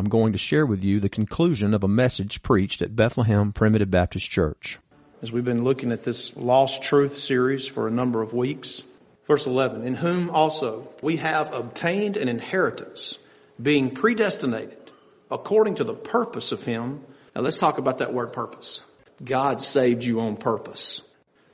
I'm going to share with you the conclusion of a message preached at Bethlehem Primitive Baptist Church. As we've been looking at this Lost Truth series for a number of weeks, verse 11, in whom also we have obtained an inheritance, being predestinated according to the purpose of Him. Now let's talk about that word purpose. God saved you on purpose.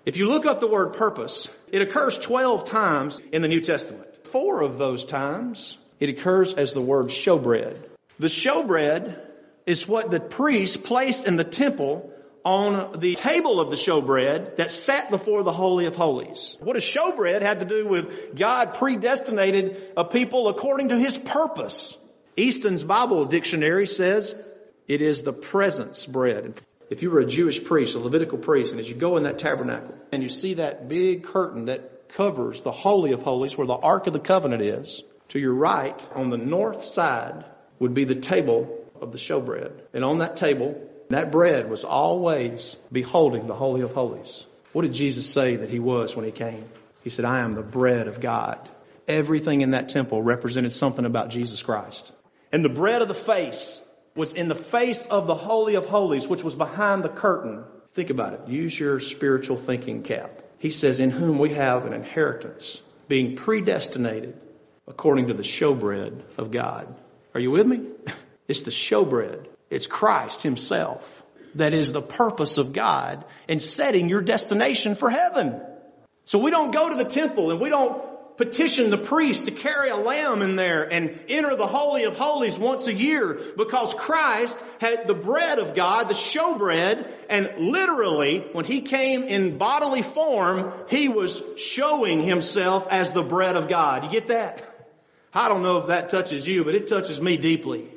If you look up the word purpose, it occurs 12 times in the New Testament. Four of those times, it occurs as the word showbread. The showbread is what the priest placed in the temple on the table of the showbread that sat before the Holy of Holies. What does showbread had to do with God predestinated a people according to His purpose? Easton's Bible Dictionary says it is the presence bread. If you were a Jewish priest, a Levitical priest, and as you go in that tabernacle and you see that big curtain that covers the Holy of Holies where the Ark of the Covenant is, to your right on the north side would be the table of the showbread. And on that table, that bread was always beholding the Holy of Holies. What did Jesus say that he was when he came? He said, I am the bread of God. Everything in that temple represented something about Jesus Christ. And the bread of the face was in the face of the Holy of Holies, which was behind the curtain. Think about it. Use your spiritual thinking cap. He says, in whom we have an inheritance, being predestinated according to the showbread of God. Are you with me? It's the showbread. It's Christ himself that is the purpose of God in setting your destination for heaven. So we don't go to the temple and we don't petition the priest to carry a lamb in there and enter the Holy of Holies once a year because Christ had the bread of God, the showbread, and literally when he came in bodily form, he was showing himself as the bread of God. You get that? I don't know if that touches you, but it touches me deeply.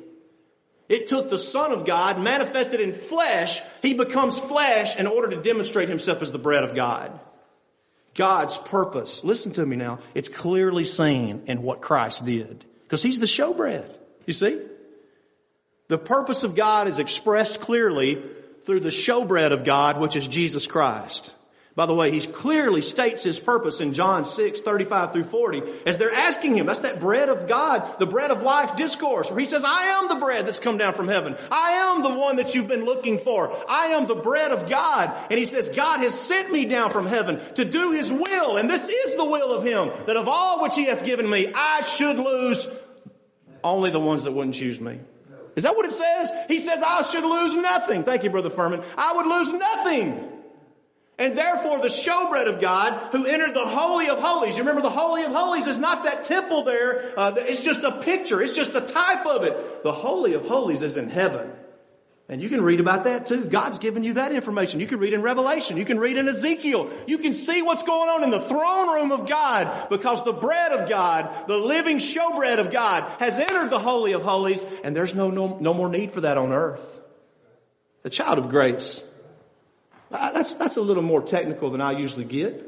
It took the Son of God manifested in flesh. He becomes flesh in order to demonstrate himself as the bread of God. God's purpose. Listen to me now. It's clearly seen in what Christ did. Because he's the showbread. You see? The purpose of God is expressed clearly through the showbread of God, which is Jesus Christ. By the way, he clearly states his purpose in John 6, 35 through 40, as they're asking him, that's that bread of God, the bread of life discourse, where he says, I am the bread that's come down from heaven. I am the one that you've been looking for. I am the bread of God. And he says, God has sent me down from heaven to do his will. And this is the will of him, that of all which he hath given me, I should lose only the ones that wouldn't choose me. Is that what it says? He says, I should lose nothing. Thank you, Brother Furman. I would lose nothing. And therefore the showbread of God who entered the Holy of Holies. You remember the Holy of Holies is not that temple there. Uh, it's just a picture. It's just a type of it. The Holy of Holies is in heaven. And you can read about that too. God's given you that information. You can read in Revelation. You can read in Ezekiel. You can see what's going on in the throne room of God because the bread of God, the living showbread of God has entered the Holy of Holies and there's no, no, no more need for that on earth. The child of grace that's, that's a little more technical than I usually get.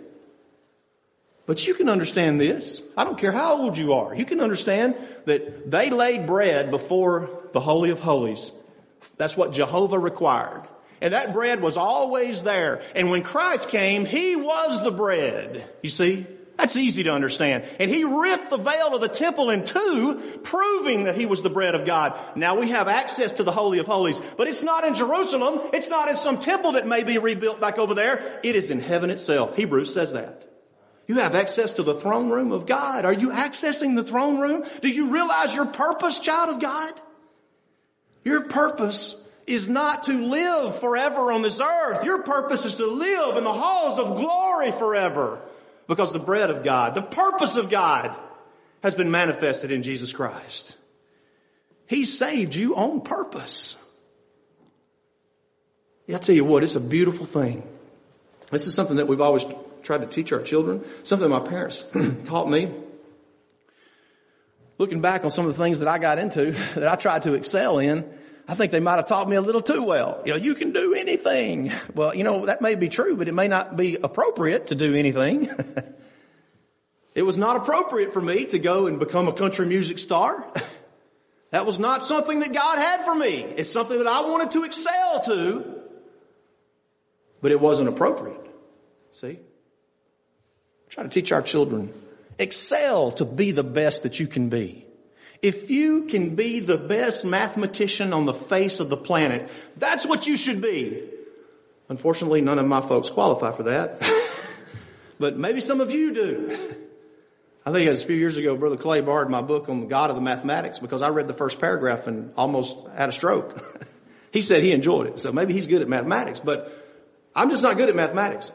But you can understand this. I don't care how old you are. You can understand that they laid bread before the Holy of Holies. That's what Jehovah required. And that bread was always there. And when Christ came, He was the bread. You see? That's easy to understand. And he ripped the veil of the temple in two, proving that he was the bread of God. Now we have access to the Holy of Holies, but it's not in Jerusalem. It's not in some temple that may be rebuilt back over there. It is in heaven itself. Hebrews says that. You have access to the throne room of God. Are you accessing the throne room? Do you realize your purpose, child of God? Your purpose is not to live forever on this earth. Your purpose is to live in the halls of glory forever. Because the bread of God, the purpose of God has been manifested in Jesus Christ. He saved you on purpose. Yeah, I tell you what, it's a beautiful thing. This is something that we've always tried to teach our children, something my parents taught me. Looking back on some of the things that I got into that I tried to excel in, I think they might have taught me a little too well. You know, you can do anything. Well, you know, that may be true, but it may not be appropriate to do anything. it was not appropriate for me to go and become a country music star. that was not something that God had for me. It's something that I wanted to excel to, but it wasn't appropriate. See? Try to teach our children. Excel to be the best that you can be. If you can be the best mathematician on the face of the planet, that's what you should be. Unfortunately, none of my folks qualify for that. but maybe some of you do. I think it was a few years ago, Brother Clay borrowed my book on the God of the mathematics because I read the first paragraph and almost had a stroke. he said he enjoyed it. So maybe he's good at mathematics, but I'm just not good at mathematics.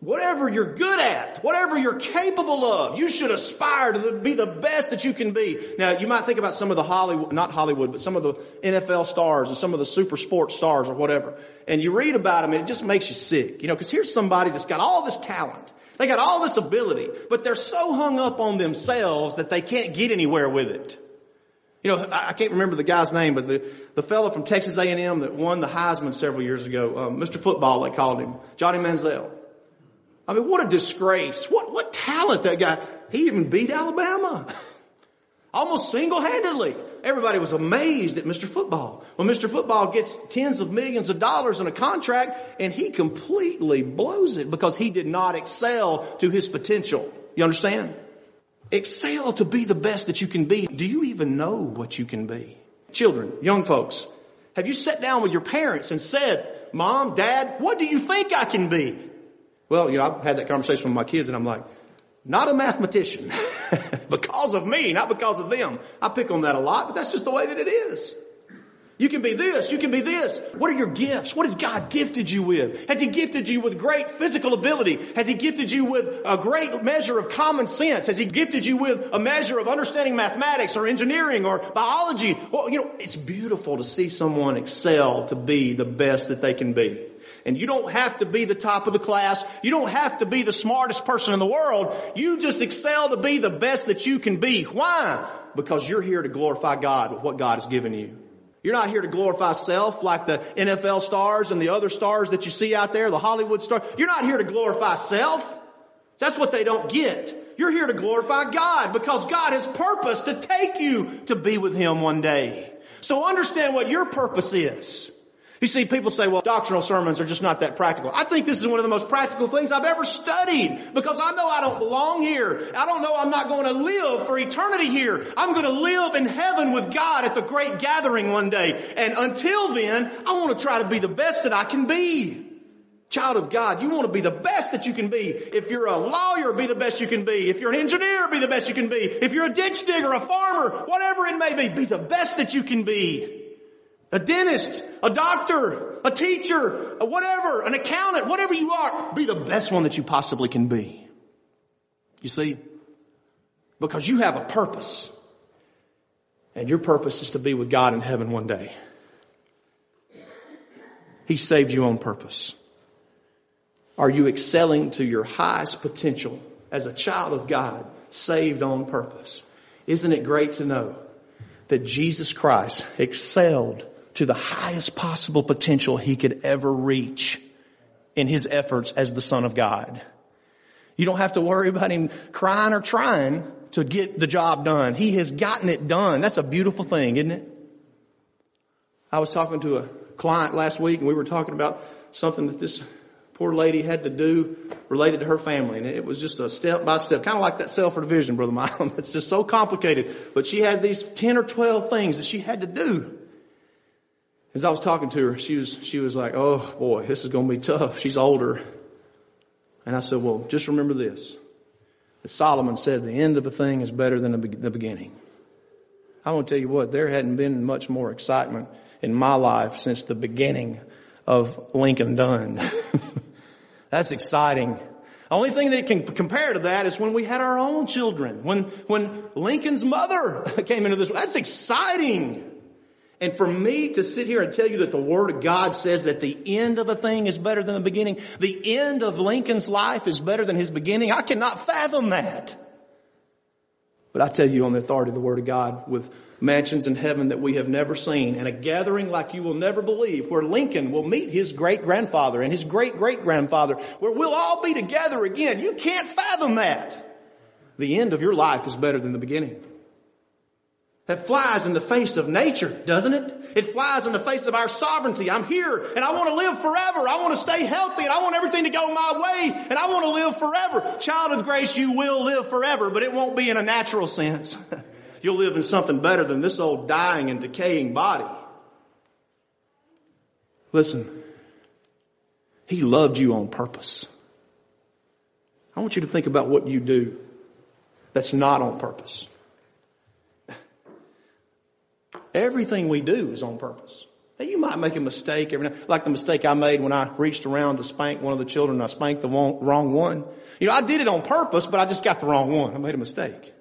Whatever you're good at, whatever you're capable of, you should aspire to be the best that you can be. Now, you might think about some of the Hollywood, not Hollywood, but some of the NFL stars and some of the super sports stars or whatever. And you read about them and it just makes you sick. You know, cause here's somebody that's got all this talent. They got all this ability, but they're so hung up on themselves that they can't get anywhere with it. You know, I can't remember the guy's name, but the, the fellow from Texas A&M that won the Heisman several years ago, um, Mr. Football, they called him, Johnny Manziel. I mean, what a disgrace. What, what talent that guy. He even beat Alabama. Almost single-handedly. Everybody was amazed at Mr. Football. When Mr. Football gets tens of millions of dollars in a contract and he completely blows it because he did not excel to his potential. You understand? Excel to be the best that you can be. Do you even know what you can be? Children, young folks, have you sat down with your parents and said, Mom, Dad, what do you think I can be? Well, you know, I've had that conversation with my kids and I'm like, not a mathematician. because of me, not because of them. I pick on that a lot, but that's just the way that it is. You can be this, you can be this. What are your gifts? What has God gifted you with? Has He gifted you with great physical ability? Has He gifted you with a great measure of common sense? Has He gifted you with a measure of understanding mathematics or engineering or biology? Well, you know, it's beautiful to see someone excel to be the best that they can be. And you don't have to be the top of the class. You don't have to be the smartest person in the world. You just excel to be the best that you can be. Why? Because you're here to glorify God with what God has given you. You're not here to glorify self like the NFL stars and the other stars that you see out there, the Hollywood stars. You're not here to glorify self. That's what they don't get. You're here to glorify God because God has purpose to take you to be with Him one day. So understand what your purpose is. You see, people say, well, doctrinal sermons are just not that practical. I think this is one of the most practical things I've ever studied because I know I don't belong here. I don't know I'm not going to live for eternity here. I'm going to live in heaven with God at the great gathering one day. And until then, I want to try to be the best that I can be. Child of God, you want to be the best that you can be. If you're a lawyer, be the best you can be. If you're an engineer, be the best you can be. If you're a ditch digger, a farmer, whatever it may be, be the best that you can be a dentist, a doctor, a teacher, a whatever, an accountant, whatever you are, be the best one that you possibly can be. You see? Because you have a purpose. And your purpose is to be with God in heaven one day. He saved you on purpose. Are you excelling to your highest potential as a child of God, saved on purpose? Isn't it great to know that Jesus Christ excelled to the highest possible potential he could ever reach in his efforts as the son of God. You don't have to worry about him crying or trying to get the job done. He has gotten it done. That's a beautiful thing, isn't it? I was talking to a client last week and we were talking about something that this poor lady had to do related to her family. And it was just a step by step, kind of like that division, Brother Milam. It's just so complicated. But she had these 10 or 12 things that she had to do as I was talking to her, she was, she was like, oh boy, this is going to be tough. She's older. And I said, well, just remember this. That Solomon said the end of a thing is better than the beginning. I want to tell you what, there hadn't been much more excitement in my life since the beginning of Lincoln Dunn. That's exciting. The only thing that can compare to that is when we had our own children. When, when Lincoln's mother came into this. That's exciting. And for me to sit here and tell you that the Word of God says that the end of a thing is better than the beginning, the end of Lincoln's life is better than his beginning, I cannot fathom that. But I tell you on the authority of the Word of God with mansions in heaven that we have never seen and a gathering like you will never believe where Lincoln will meet his great grandfather and his great great grandfather where we'll all be together again. You can't fathom that. The end of your life is better than the beginning. That flies in the face of nature, doesn't it? It flies in the face of our sovereignty. I'm here and I want to live forever. I want to stay healthy and I want everything to go my way and I want to live forever. Child of grace, you will live forever, but it won't be in a natural sense. You'll live in something better than this old dying and decaying body. Listen, He loved you on purpose. I want you to think about what you do that's not on purpose. Everything we do is on purpose. Now, you might make a mistake every now, like the mistake I made when I reached around to spank one of the children. I spanked the wrong one. You know, I did it on purpose, but I just got the wrong one. I made a mistake.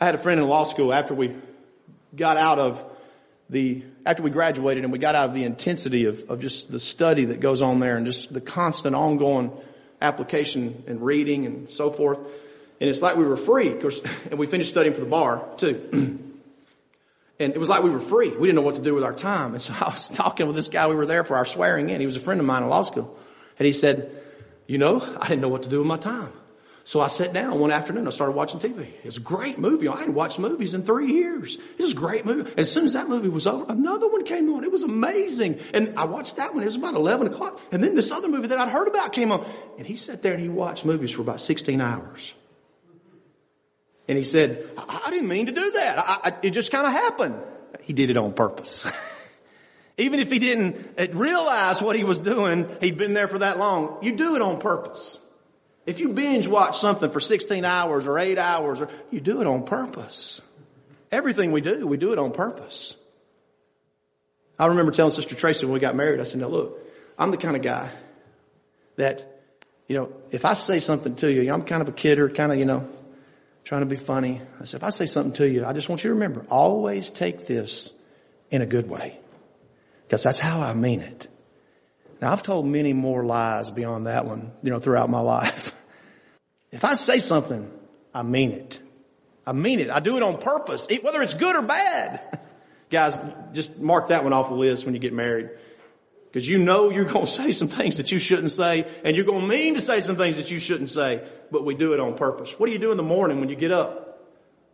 I had a friend in law school after we got out of the, after we graduated and we got out of the intensity of, of just the study that goes on there and just the constant ongoing application and reading and so forth. And it's like we were free, of course, and we finished studying for the bar too. And it was like we were free. We didn't know what to do with our time. And so I was talking with this guy. We were there for our swearing in. He was a friend of mine in law school. And he said, you know, I didn't know what to do with my time. So I sat down one afternoon. I started watching TV. It was a great movie. I hadn't watched movies in three years. It was a great movie. As soon as that movie was over, another one came on. It was amazing. And I watched that one. It was about 11 o'clock. And then this other movie that I'd heard about came on. And he sat there and he watched movies for about 16 hours. And he said, I, I didn't mean to do that. I, I, it just kind of happened. He did it on purpose. Even if he didn't uh, realize what he was doing, he'd been there for that long. You do it on purpose. If you binge watch something for 16 hours or 8 hours, or, you do it on purpose. Everything we do, we do it on purpose. I remember telling Sister Tracy when we got married, I said, now look, I'm the kind of guy that, you know, if I say something to you, I'm kind of a kidder, kind of, you know, trying to be funny. I said, if I say something to you, I just want you to remember, always take this in a good way. Because that's how I mean it. Now I've told many more lies beyond that one, you know, throughout my life. if I say something, I mean it. I mean it. I do it on purpose, whether it's good or bad. Guys, just mark that one off the list when you get married. Because you know you're going to say some things that you shouldn't say, and you're going to mean to say some things that you shouldn't say, but we do it on purpose. What do you do in the morning when you get up?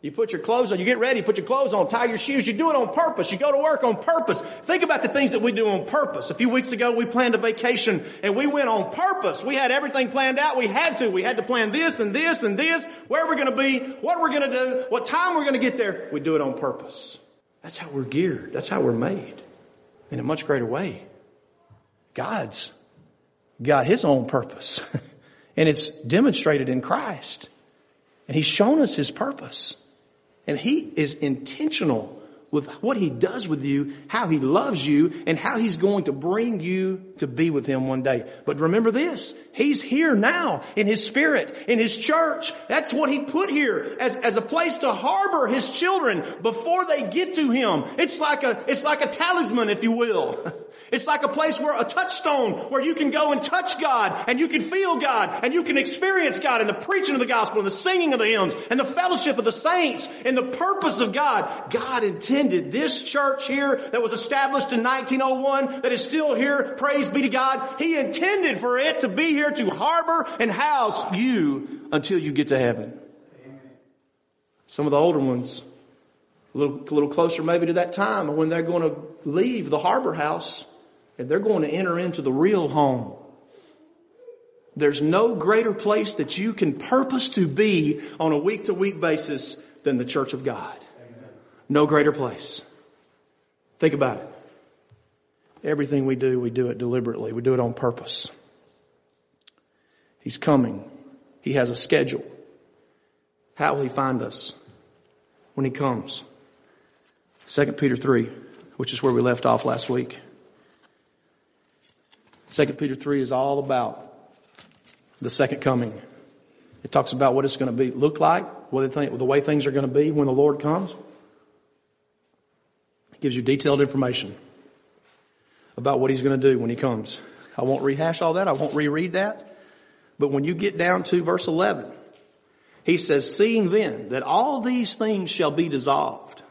You put your clothes on, you get ready, put your clothes on, tie your shoes, you do it on purpose. You go to work on purpose. Think about the things that we do on purpose. A few weeks ago we planned a vacation and we went on purpose. We had everything planned out. We had to. We had to plan this and this and this, where we're going to be, what we're going to do, what time we're going to get there. We do it on purpose. That's how we're geared. That's how we're made in a much greater way. God's got his own purpose. and it's demonstrated in Christ. And he's shown us his purpose. And he is intentional with what he does with you, how he loves you, and how he's going to bring you to be with him one day. But remember this, he's here now in his spirit, in his church. That's what he put here as, as a place to harbor his children before they get to him. It's like a, it's like a talisman, if you will. It's like a place where a touchstone where you can go and touch God and you can feel God and you can experience God in the preaching of the gospel and the singing of the hymns and the fellowship of the saints and the purpose of God. God intended this church here that was established in 1901 that is still here. Praise be to God. He intended for it to be here to harbor and house you until you get to heaven. Some of the older ones, a little, a little closer maybe to that time when they're going to leave the harbor house and they're going to enter into the real home. There's no greater place that you can purpose to be on a week to week basis than the church of God. No greater place. Think about it. Everything we do, we do it deliberately. We do it on purpose. He's coming. He has a schedule. How will he find us when he comes? 2 Peter 3, which is where we left off last week. 2 Peter 3 is all about the second coming. It talks about what it's going to be, look like, what the way things are going to be when the Lord comes. Gives you detailed information about what He's going to do when He comes. I won't rehash all that. I won't reread that. But when you get down to verse 11, He says, seeing then that all these things shall be dissolved.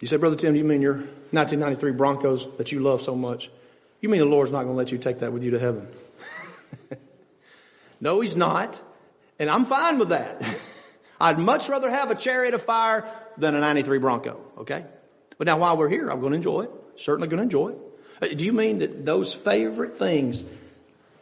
You say, Brother Tim, you mean your 1993 Broncos that you love so much? You mean the Lord's not going to let you take that with you to heaven? no, He's not. And I'm fine with that. I'd much rather have a chariot of fire than a 93 Bronco, okay? But now while we're here, I'm going to enjoy it. Certainly going to enjoy it. Uh, do you mean that those favorite things,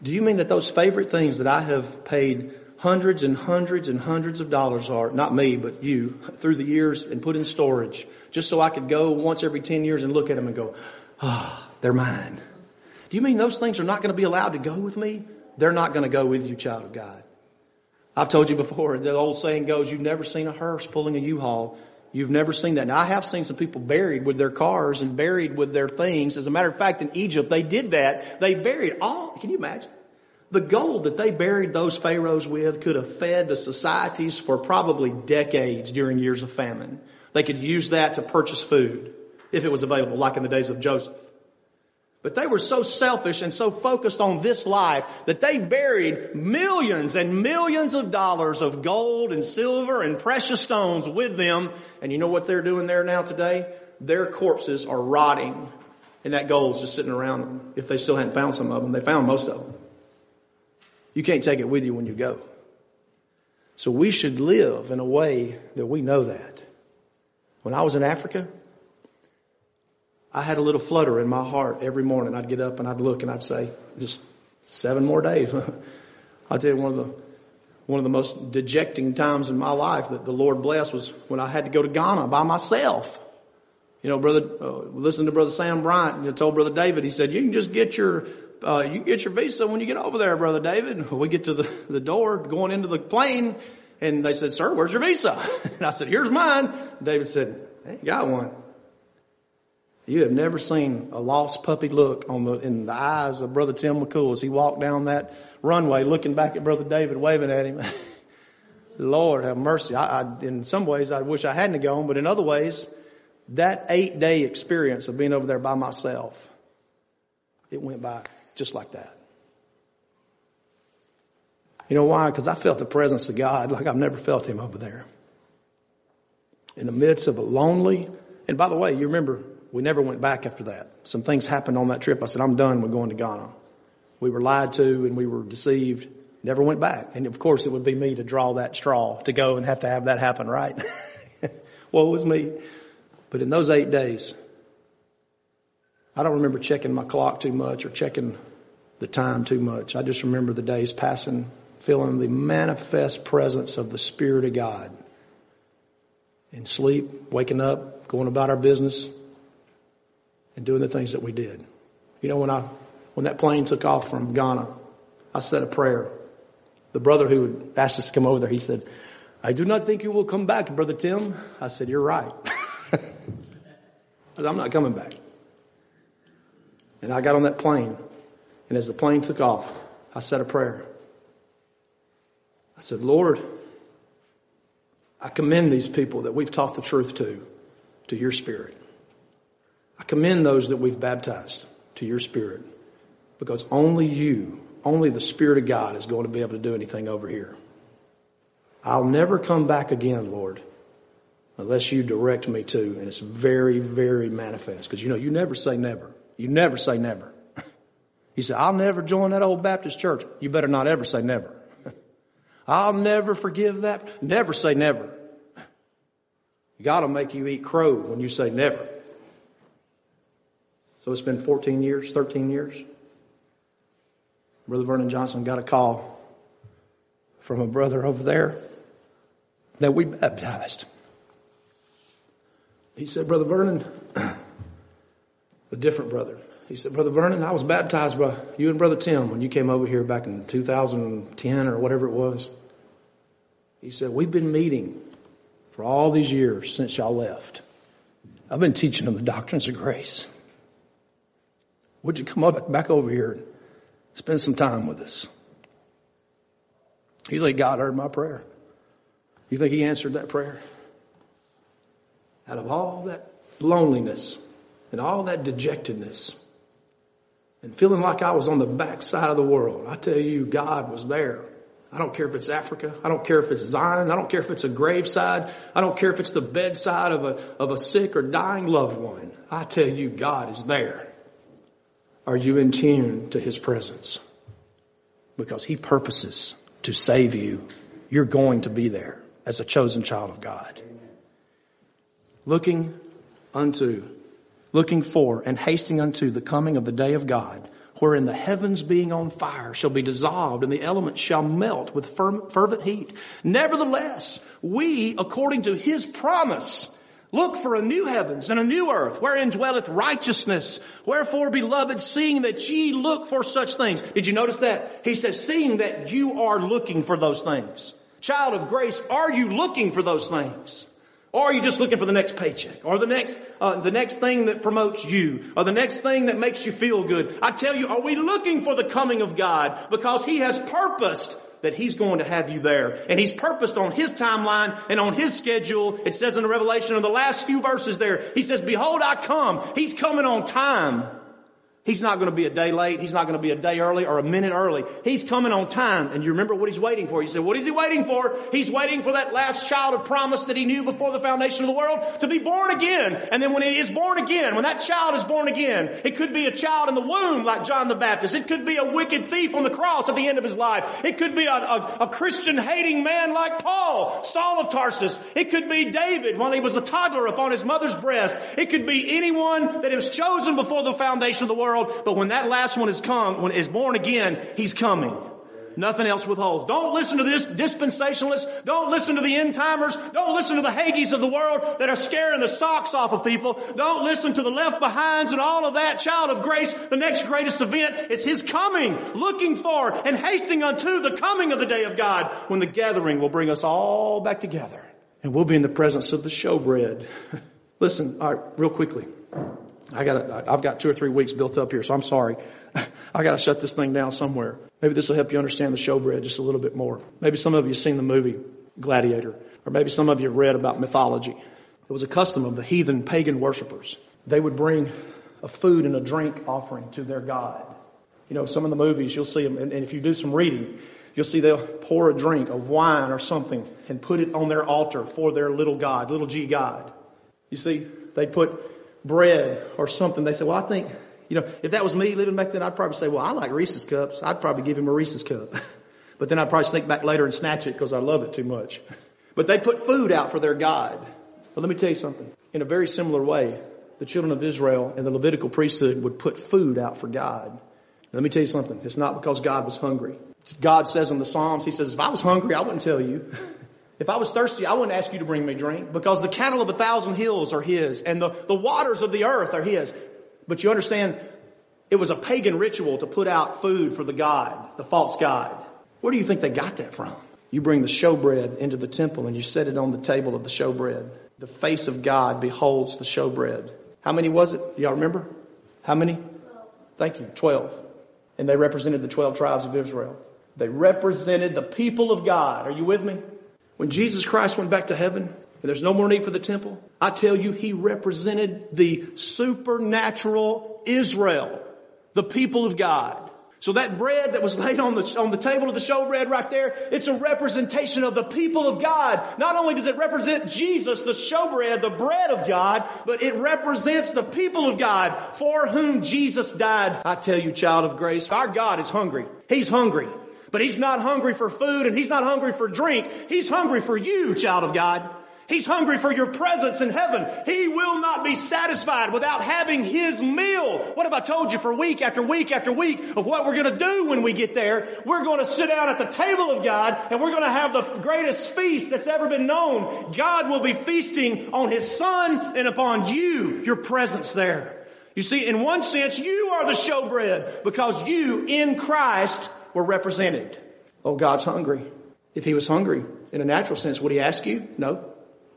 do you mean that those favorite things that I have paid hundreds and hundreds and hundreds of dollars are, not me, but you, through the years and put in storage just so I could go once every 10 years and look at them and go, ah, oh, they're mine. Do you mean those things are not going to be allowed to go with me? They're not going to go with you, child of God. I've told you before, the old saying goes, you've never seen a hearse pulling a U-Haul. You've never seen that. Now I have seen some people buried with their cars and buried with their things. As a matter of fact, in Egypt, they did that. They buried all, can you imagine? The gold that they buried those pharaohs with could have fed the societies for probably decades during years of famine. They could use that to purchase food if it was available, like in the days of Joseph. But they were so selfish and so focused on this life that they buried millions and millions of dollars of gold and silver and precious stones with them. And you know what they're doing there now today? Their corpses are rotting and that gold's just sitting around them. If they still hadn't found some of them, they found most of them. You can't take it with you when you go. So we should live in a way that we know that. When I was in Africa, I had a little flutter in my heart every morning. I'd get up and I'd look and I'd say, just seven more days. I'll tell you one of the one of the most dejecting times in my life that the Lord blessed was when I had to go to Ghana by myself. You know, brother, uh, listen to brother Sam Bryant. And You told brother David. He said, "You can just get your uh, you get your visa when you get over there, brother David." We get to the the door going into the plane, and they said, "Sir, where's your visa?" And I said, "Here's mine." David said, "Hey, got one." You have never seen a lost puppy look on the, in the eyes of Brother Tim McCool as he walked down that runway looking back at Brother David waving at him. Lord have mercy. I, I, in some ways, I wish I hadn't gone, but in other ways, that eight day experience of being over there by myself, it went by just like that. You know why? Because I felt the presence of God like I've never felt Him over there. In the midst of a lonely, and by the way, you remember we never went back after that. Some things happened on that trip. I said, I'm done with going to Ghana. We were lied to and we were deceived. Never went back. And of course it would be me to draw that straw to go and have to have that happen, right? well, it was me. But in those eight days, I don't remember checking my clock too much or checking the time too much. I just remember the days passing, feeling the manifest presence of the Spirit of God. In sleep, waking up, going about our business, and doing the things that we did. You know, when I, when that plane took off from Ghana, I said a prayer. The brother who asked us to come over there, he said, I do not think you will come back, Brother Tim. I said, You're right. I'm not coming back. And I got on that plane, and as the plane took off, I said a prayer. I said, Lord, I commend these people that we've taught the truth to, to your spirit. I commend those that we've baptized to your spirit because only you, only the Spirit of God is going to be able to do anything over here. I'll never come back again, Lord, unless you direct me to. And it's very, very manifest because you know, you never say never. You never say never. You say, I'll never join that old Baptist church. You better not ever say never. I'll never forgive that. Never say never. God will make you eat crow when you say never. So it's been 14 years, 13 years. Brother Vernon Johnson got a call from a brother over there that we baptized. He said, Brother Vernon, a different brother. He said, Brother Vernon, I was baptized by you and Brother Tim when you came over here back in 2010 or whatever it was. He said, We've been meeting for all these years since y'all left. I've been teaching them the doctrines of grace. Would you come up back over here and spend some time with us? You think God heard my prayer? You think He answered that prayer? Out of all that loneliness and all that dejectedness and feeling like I was on the backside of the world, I tell you, God was there. I don't care if it's Africa. I don't care if it's Zion. I don't care if it's a graveside. I don't care if it's the bedside of a, of a sick or dying loved one. I tell you, God is there. Are you in tune to His presence? Because He purposes to save you. You're going to be there as a chosen child of God. Looking unto, looking for and hasting unto the coming of the day of God wherein the heavens being on fire shall be dissolved and the elements shall melt with fervent heat. Nevertheless, we, according to his promise, Look for a new heavens and a new earth wherein dwelleth righteousness. Wherefore, beloved, seeing that ye look for such things. Did you notice that? He says, seeing that you are looking for those things. Child of grace, are you looking for those things? Or are you just looking for the next paycheck or the next, uh, the next thing that promotes you or the next thing that makes you feel good? I tell you, are we looking for the coming of God because He has purposed that He's going to have you there. And He's purposed on His timeline and on His schedule. It says in the Revelation in the last few verses there, He says, behold, I come. He's coming on time. He's not going to be a day late. He's not going to be a day early or a minute early. He's coming on time. And you remember what he's waiting for. You say, what is he waiting for? He's waiting for that last child of promise that he knew before the foundation of the world to be born again. And then when he is born again, when that child is born again, it could be a child in the womb like John the Baptist. It could be a wicked thief on the cross at the end of his life. It could be a, a, a Christian hating man like Paul, Saul of Tarsus. It could be David while he was a toddler upon his mother's breast. It could be anyone that was chosen before the foundation of the world world, but when that last one is come, when is born again, he's coming. Nothing else withholds. Don't listen to this dispensationalists. Don't listen to the end timers. Don't listen to the Hagees of the world that are scaring the socks off of people. Don't listen to the left behinds and all of that. Child of grace, the next greatest event is His coming, looking for and hastening unto the coming of the day of God when the gathering will bring us all back together and we'll be in the presence of the showbread. listen, all right, real quickly. I got I've got two or three weeks built up here, so I'm sorry. I got to shut this thing down somewhere. Maybe this will help you understand the showbread just a little bit more. Maybe some of you have seen the movie Gladiator, or maybe some of you read about mythology. It was a custom of the heathen pagan worshippers. They would bring a food and a drink offering to their god. You know, some of the movies you'll see them, and, and if you do some reading, you'll see they'll pour a drink of wine or something and put it on their altar for their little god, little g god. You see, they put bread or something, they say, well, I think, you know, if that was me living back then, I'd probably say, well, I like Reese's cups. I'd probably give him a Reese's cup. but then I'd probably sneak back later and snatch it because I love it too much. But they put food out for their God. But let me tell you something. In a very similar way, the children of Israel and the Levitical priesthood would put food out for God. Let me tell you something. It's not because God was hungry. God says in the Psalms, He says, if I was hungry, I wouldn't tell you. If I was thirsty, I wouldn't ask you to bring me drink because the cattle of a thousand hills are his and the, the waters of the earth are his. But you understand, it was a pagan ritual to put out food for the God, the false God. Where do you think they got that from? You bring the showbread into the temple and you set it on the table of the showbread. The face of God beholds the showbread. How many was it? Do y'all remember? How many? Thank you. Twelve. And they represented the twelve tribes of Israel. They represented the people of God. Are you with me? When Jesus Christ went back to heaven, and there's no more need for the temple, I tell you, he represented the supernatural Israel, the people of God. So that bread that was laid on the, on the table of the showbread right there, it's a representation of the people of God. Not only does it represent Jesus, the showbread, the bread of God, but it represents the people of God for whom Jesus died. I tell you, child of grace, our God is hungry. He's hungry. But he's not hungry for food and he's not hungry for drink. He's hungry for you, child of God. He's hungry for your presence in heaven. He will not be satisfied without having his meal. What have I told you for week after week after week of what we're going to do when we get there? We're going to sit down at the table of God and we're going to have the greatest feast that's ever been known. God will be feasting on his son and upon you, your presence there. You see, in one sense, you are the showbread because you in Christ were represented. Oh, God's hungry. If he was hungry in a natural sense, would he ask you? No.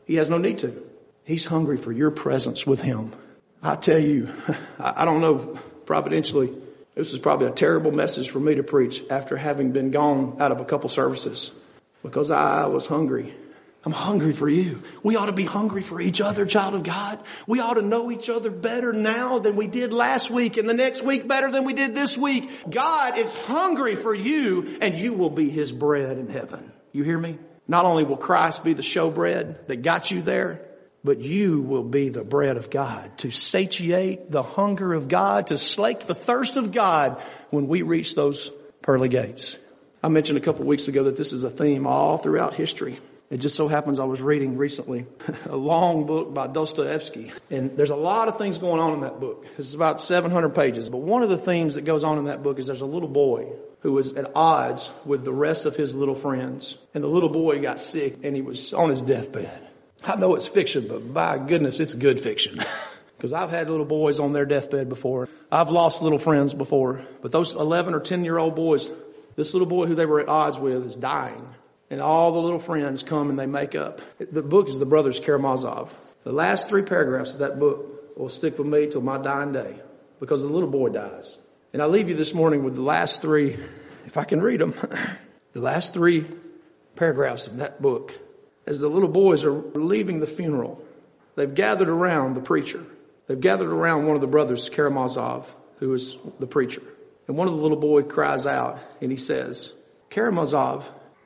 He has no need to. He's hungry for your presence with him. I tell you, I don't know, providentially, this is probably a terrible message for me to preach after having been gone out of a couple services because I was hungry I'm hungry for you. We ought to be hungry for each other, child of God. We ought to know each other better now than we did last week and the next week better than we did this week. God is hungry for you and you will be his bread in heaven. You hear me? Not only will Christ be the showbread that got you there, but you will be the bread of God to satiate the hunger of God, to slake the thirst of God when we reach those pearly gates. I mentioned a couple weeks ago that this is a theme all throughout history. It just so happens I was reading recently a long book by Dostoevsky, and there's a lot of things going on in that book. It's about 700 pages, but one of the themes that goes on in that book is there's a little boy who was at odds with the rest of his little friends, and the little boy got sick and he was on his deathbed. I know it's fiction, but by goodness, it's good fiction. Because I've had little boys on their deathbed before. I've lost little friends before. But those 11 or 10 year old boys, this little boy who they were at odds with is dying. And all the little friends come and they make up. The book is the Brothers Karamazov. The last three paragraphs of that book will stick with me till my dying day because the little boy dies. And I leave you this morning with the last three, if I can read them, the last three paragraphs of that book. As the little boys are leaving the funeral, they've gathered around the preacher. They've gathered around one of the brothers, Karamazov, who is the preacher. And one of the little boy cries out and he says, Karamazov,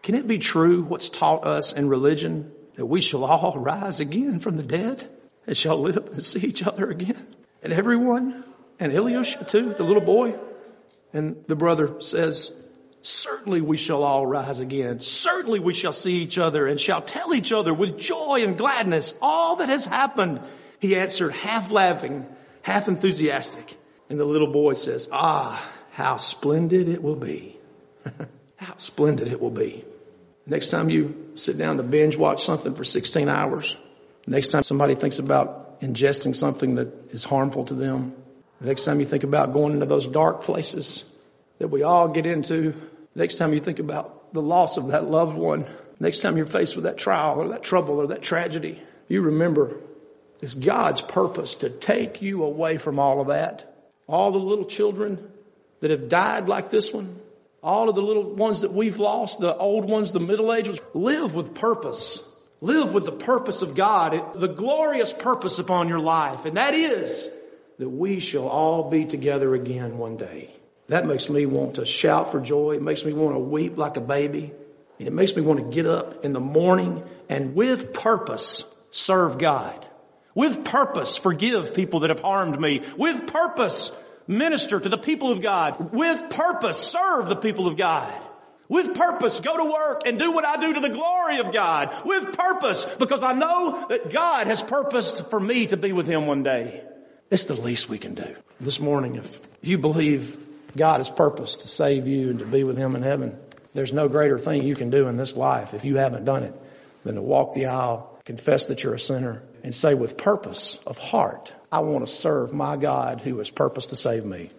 can it be true what's taught us in religion that we shall all rise again from the dead and shall live and see each other again? And everyone, and Ilyusha too, the little boy. And the brother says, Certainly we shall all rise again. Certainly we shall see each other and shall tell each other with joy and gladness all that has happened. He answered, half laughing, half enthusiastic. And the little boy says, Ah, how splendid it will be. how splendid it will be. Next time you sit down to binge watch something for 16 hours, next time somebody thinks about ingesting something that is harmful to them, the next time you think about going into those dark places that we all get into, next time you think about the loss of that loved one, next time you're faced with that trial or that trouble or that tragedy, you remember it's God's purpose to take you away from all of that. All the little children that have died like this one, all of the little ones that we've lost, the old ones, the middle aged ones, live with purpose. Live with the purpose of God, the glorious purpose upon your life. And that is that we shall all be together again one day. That makes me want to shout for joy. It makes me want to weep like a baby. And it makes me want to get up in the morning and with purpose serve God. With purpose forgive people that have harmed me. With purpose minister to the people of God. With purpose serve the people of God. With purpose, go to work and do what I do to the glory of God. With purpose, because I know that God has purposed for me to be with Him one day. It's the least we can do. This morning, if you believe God has purposed to save you and to be with Him in heaven, there's no greater thing you can do in this life if you haven't done it than to walk the aisle, confess that you're a sinner, and say with purpose of heart, I want to serve my God who has purposed to save me.